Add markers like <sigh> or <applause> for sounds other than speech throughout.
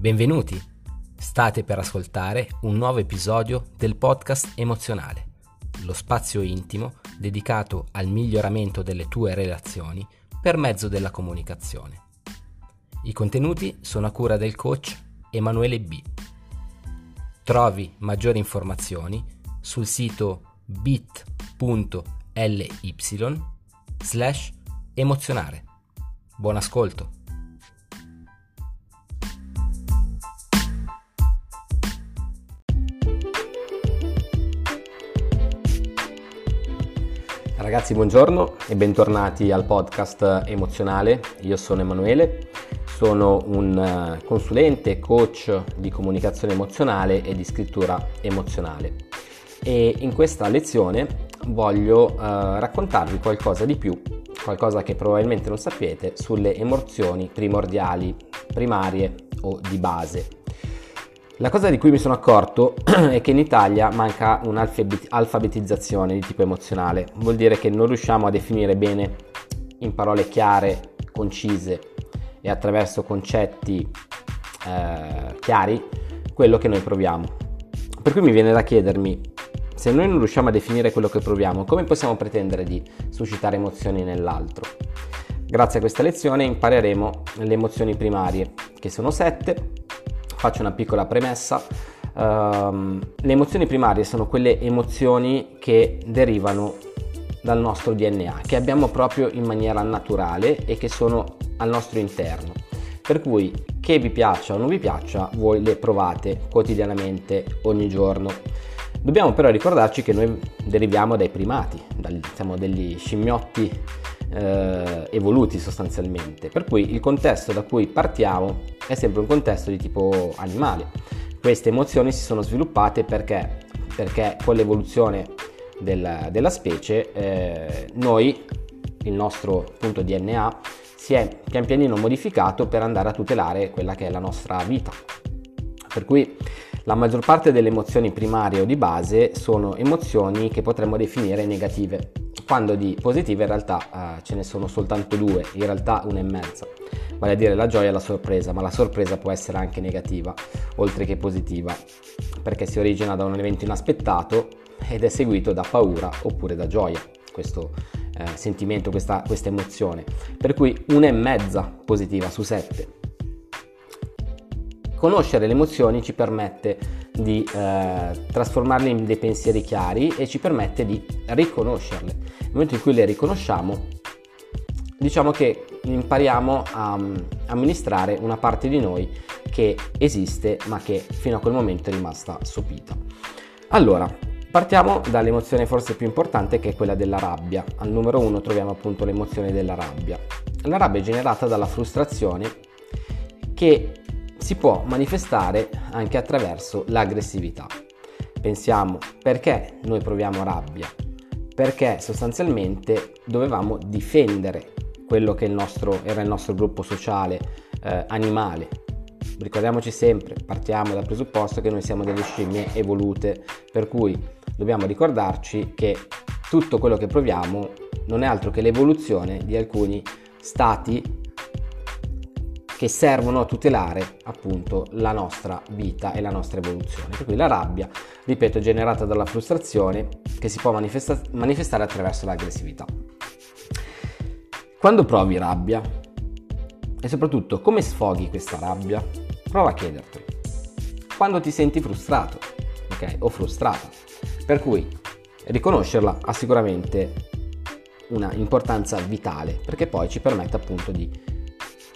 Benvenuti! State per ascoltare un nuovo episodio del podcast emozionale, lo spazio intimo dedicato al miglioramento delle tue relazioni per mezzo della comunicazione. I contenuti sono a cura del coach Emanuele B. Trovi maggiori informazioni sul sito bit.ly slash emozionare. Buon ascolto! Ragazzi, buongiorno e bentornati al podcast emozionale. Io sono Emanuele, sono un eh, consulente, coach di comunicazione emozionale e di scrittura emozionale. E in questa lezione voglio uh, raccontarvi qualcosa di più, qualcosa che probabilmente non sapete, sulle emozioni primordiali, primarie o di base la cosa di cui mi sono accorto <clears throat> è che in Italia manca un'alfabetizzazione di tipo emozionale, vuol dire che non riusciamo a definire bene in parole chiare, concise e attraverso concetti eh, chiari quello che noi proviamo. Per cui mi viene da chiedermi, se noi non riusciamo a definire quello che proviamo, come possiamo pretendere di suscitare emozioni nell'altro? Grazie a questa lezione impareremo le emozioni primarie, che sono sette, faccio una piccola premessa. Uh, le emozioni primarie sono quelle emozioni che derivano dal nostro DNA, che abbiamo proprio in maniera naturale e che sono al nostro interno. Per cui che vi piaccia o non vi piaccia, voi le provate quotidianamente, ogni giorno. Dobbiamo però ricordarci che noi deriviamo dai primati, dal, siamo degli scimmiotti eh, evoluti sostanzialmente, per cui il contesto da cui partiamo è sempre un contesto di tipo animale. Queste emozioni si sono sviluppate perché, perché con l'evoluzione del, della specie eh, noi, il nostro appunto DNA, si è pian pianino modificato per andare a tutelare quella che è la nostra vita. Per cui la maggior parte delle emozioni primarie o di base sono emozioni che potremmo definire negative, quando di positive in realtà eh, ce ne sono soltanto due, in realtà una e mezza, vale a dire la gioia e la sorpresa, ma la sorpresa può essere anche negativa, oltre che positiva, perché si origina da un evento inaspettato ed è seguito da paura oppure da gioia, questo eh, sentimento, questa, questa emozione, per cui una e mezza positiva su sette. Conoscere le emozioni ci permette di eh, trasformarle in dei pensieri chiari e ci permette di riconoscerle. Nel momento in cui le riconosciamo, diciamo che impariamo a um, amministrare una parte di noi che esiste ma che fino a quel momento è rimasta sopita. Allora, partiamo dall'emozione forse più importante che è quella della rabbia. Al numero uno troviamo appunto l'emozione della rabbia. La rabbia è generata dalla frustrazione che si può manifestare anche attraverso l'aggressività. Pensiamo perché noi proviamo rabbia? Perché sostanzialmente dovevamo difendere quello che il nostro, era il nostro gruppo sociale eh, animale. Ricordiamoci sempre, partiamo dal presupposto che noi siamo delle scimmie evolute, per cui dobbiamo ricordarci che tutto quello che proviamo non è altro che l'evoluzione di alcuni stati che servono a tutelare appunto la nostra vita e la nostra evoluzione. Per cui la rabbia, ripeto, è generata dalla frustrazione che si può manifesta- manifestare attraverso l'aggressività. Quando provi rabbia e soprattutto come sfoghi questa rabbia, prova a chiedertelo. Quando ti senti frustrato, ok? O frustrata. Per cui riconoscerla ha sicuramente una importanza vitale perché poi ci permette appunto di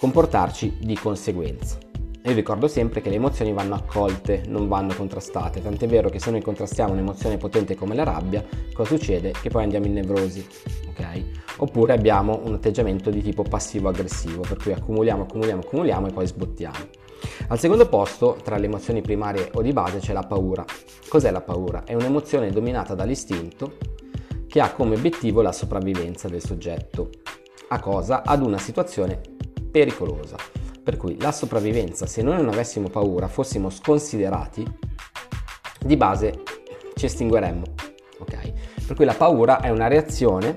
comportarci di conseguenza. Io ricordo sempre che le emozioni vanno accolte, non vanno contrastate, tant'è vero che se noi contrastiamo un'emozione potente come la rabbia, cosa succede? Che poi andiamo in nevrosi, ok? Oppure abbiamo un atteggiamento di tipo passivo-aggressivo, per cui accumuliamo, accumuliamo, accumuliamo e poi sbottiamo. Al secondo posto, tra le emozioni primarie o di base, c'è la paura. Cos'è la paura? È un'emozione dominata dall'istinto che ha come obiettivo la sopravvivenza del soggetto. A cosa? Ad una situazione pericolosa. Per cui la sopravvivenza, se noi non avessimo paura, fossimo sconsiderati, di base ci estingueremmo. Ok? Per cui la paura è una reazione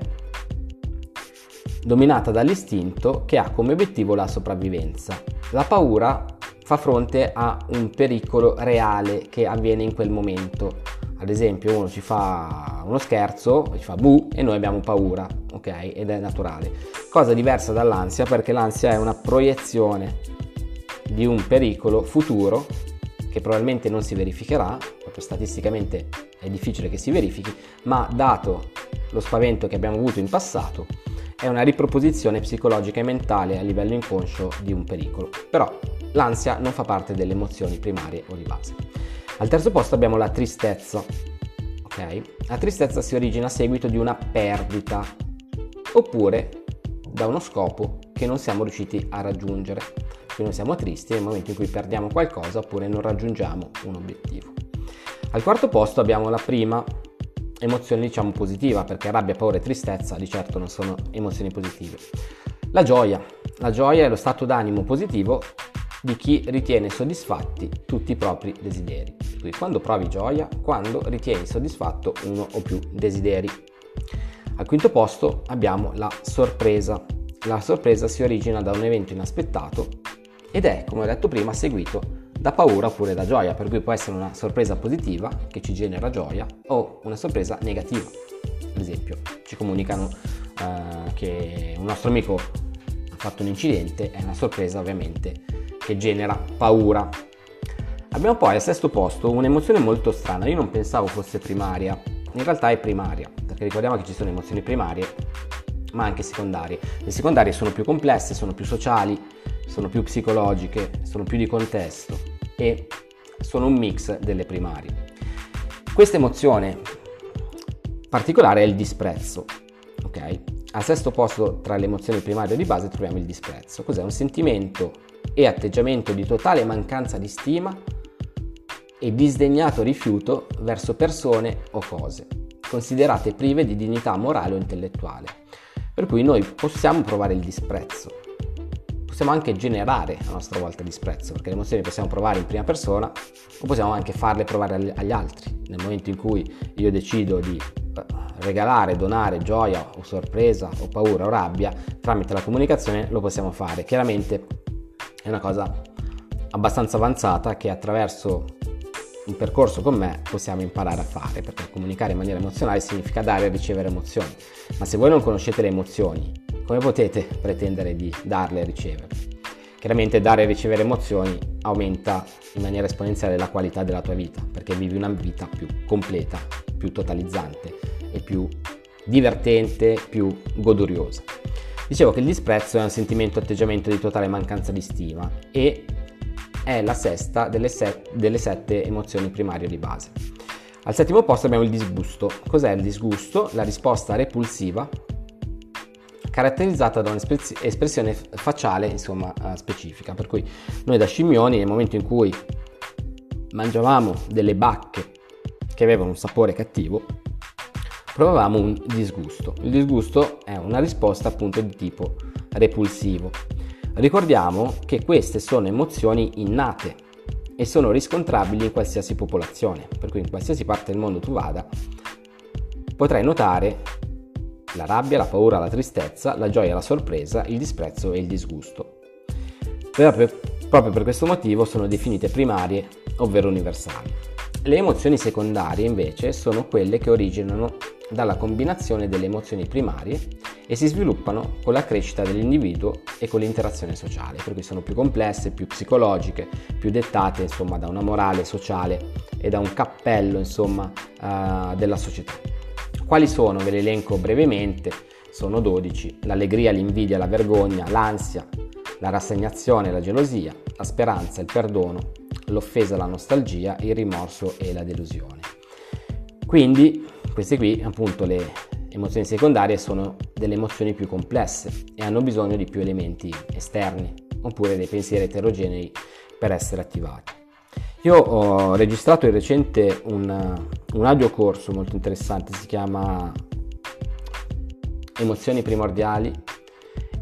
dominata dall'istinto che ha come obiettivo la sopravvivenza. La paura fa fronte a un pericolo reale che avviene in quel momento. Ad esempio uno ci fa uno scherzo, ci fa bu e noi abbiamo paura, ok? Ed è naturale. Cosa diversa dall'ansia perché l'ansia è una proiezione di un pericolo futuro che probabilmente non si verificherà, proprio statisticamente è difficile che si verifichi, ma dato lo spavento che abbiamo avuto in passato, è una riproposizione psicologica e mentale a livello inconscio di un pericolo. Però l'ansia non fa parte delle emozioni primarie o di base. Al terzo posto abbiamo la tristezza. Okay? La tristezza si origina a seguito di una perdita oppure da uno scopo che non siamo riusciti a raggiungere. Quindi siamo tristi nel momento in cui perdiamo qualcosa oppure non raggiungiamo un obiettivo. Al quarto posto abbiamo la prima emozione diciamo positiva, perché rabbia, paura e tristezza di certo non sono emozioni positive. La gioia. La gioia è lo stato d'animo positivo di chi ritiene soddisfatti tutti i propri desideri. Quindi quando provi gioia, quando ritieni soddisfatto uno o più desideri. Al quinto posto abbiamo la sorpresa. La sorpresa si origina da un evento inaspettato ed è, come ho detto prima, seguito da paura oppure da gioia, per cui può essere una sorpresa positiva che ci genera gioia o una sorpresa negativa. Ad esempio, ci comunicano uh, che un nostro amico ha fatto un incidente, è una sorpresa ovviamente che genera paura. Abbiamo poi al sesto posto un'emozione molto strana, io non pensavo fosse primaria, in realtà è primaria, perché ricordiamo che ci sono emozioni primarie ma anche secondarie. Le secondarie sono più complesse, sono più sociali, sono più psicologiche, sono più di contesto e sono un mix delle primarie. Questa emozione particolare è il disprezzo, ok? Al sesto posto tra le emozioni primarie di base troviamo il disprezzo. Cos'è? Un sentimento e atteggiamento di totale mancanza di stima e disdegnato rifiuto verso persone o cose, considerate prive di dignità morale o intellettuale. Per cui noi possiamo provare il disprezzo, possiamo anche generare a nostra volta disprezzo, perché le emozioni possiamo provare in prima persona o possiamo anche farle provare agli altri. Nel momento in cui io decido di eh, regalare, donare gioia o sorpresa o paura o rabbia tramite la comunicazione lo possiamo fare. Chiaramente è una cosa abbastanza avanzata che attraverso un percorso con me possiamo imparare a fare, perché comunicare in maniera emozionale significa dare e ricevere emozioni. Ma se voi non conoscete le emozioni come potete pretendere di darle e ricevere? Chiaramente dare e ricevere emozioni aumenta in maniera esponenziale la qualità della tua vita, perché vivi una vita più completa, più totalizzante e più divertente, più goduriosa. Dicevo che il disprezzo è un sentimento atteggiamento di totale mancanza di stima e è la sesta delle, set, delle sette emozioni primarie di base. Al settimo posto abbiamo il disgusto. Cos'è il disgusto? La risposta repulsiva caratterizzata da un'espressione facciale insomma, eh, specifica. Per cui noi da scimmioni nel momento in cui mangiavamo delle bacche che avevano un sapore cattivo, provavamo un disgusto. Il disgusto è una risposta appunto di tipo repulsivo. Ricordiamo che queste sono emozioni innate e sono riscontrabili in qualsiasi popolazione, per cui in qualsiasi parte del mondo tu vada, potrai notare la rabbia, la paura, la tristezza, la gioia, la sorpresa, il disprezzo e il disgusto. Proprio, per questo motivo sono definite primarie, ovvero universali. Le emozioni secondarie invece sono quelle che originano dalla combinazione delle emozioni primarie e si sviluppano con la crescita dell'individuo e con l'interazione sociale, per cui sono più complesse, più psicologiche, più dettate insomma da una morale sociale e da un cappello insomma uh, della società. Quali sono? Ve le elenco brevemente. Sono 12. L'allegria, l'invidia, la vergogna, l'ansia, la rassegnazione, la gelosia, la speranza, il perdono, l'offesa, la nostalgia, il rimorso e la delusione. Quindi queste qui, appunto, le emozioni secondarie sono delle emozioni più complesse e hanno bisogno di più elementi esterni oppure dei pensieri eterogenei per essere attivati. Io ho registrato di recente un, un audio corso molto interessante, si chiama Emozioni primordiali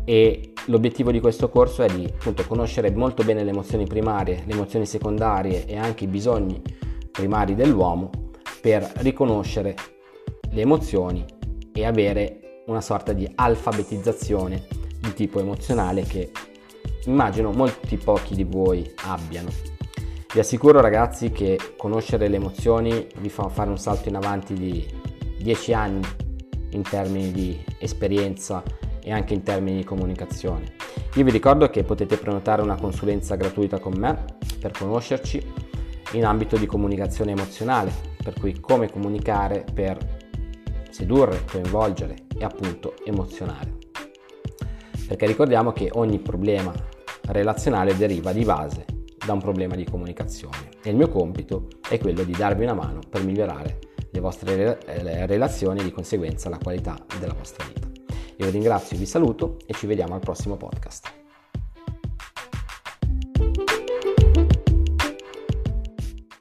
e l'obiettivo di questo corso è di appunto, conoscere molto bene le emozioni primarie, le emozioni secondarie e anche i bisogni primari dell'uomo per riconoscere le emozioni e avere una sorta di alfabetizzazione di tipo emozionale che immagino molti pochi di voi abbiano. Vi assicuro ragazzi che conoscere le emozioni vi fa fare un salto in avanti di 10 anni in termini di esperienza e anche in termini di comunicazione. Io vi ricordo che potete prenotare una consulenza gratuita con me per conoscerci in ambito di comunicazione emozionale, per cui come comunicare per sedurre, coinvolgere e appunto emozionare. Perché ricordiamo che ogni problema relazionale deriva di base da un problema di comunicazione e il mio compito è quello di darvi una mano per migliorare le vostre relazioni e di conseguenza la qualità della vostra vita. Io vi ringrazio, vi saluto e ci vediamo al prossimo podcast.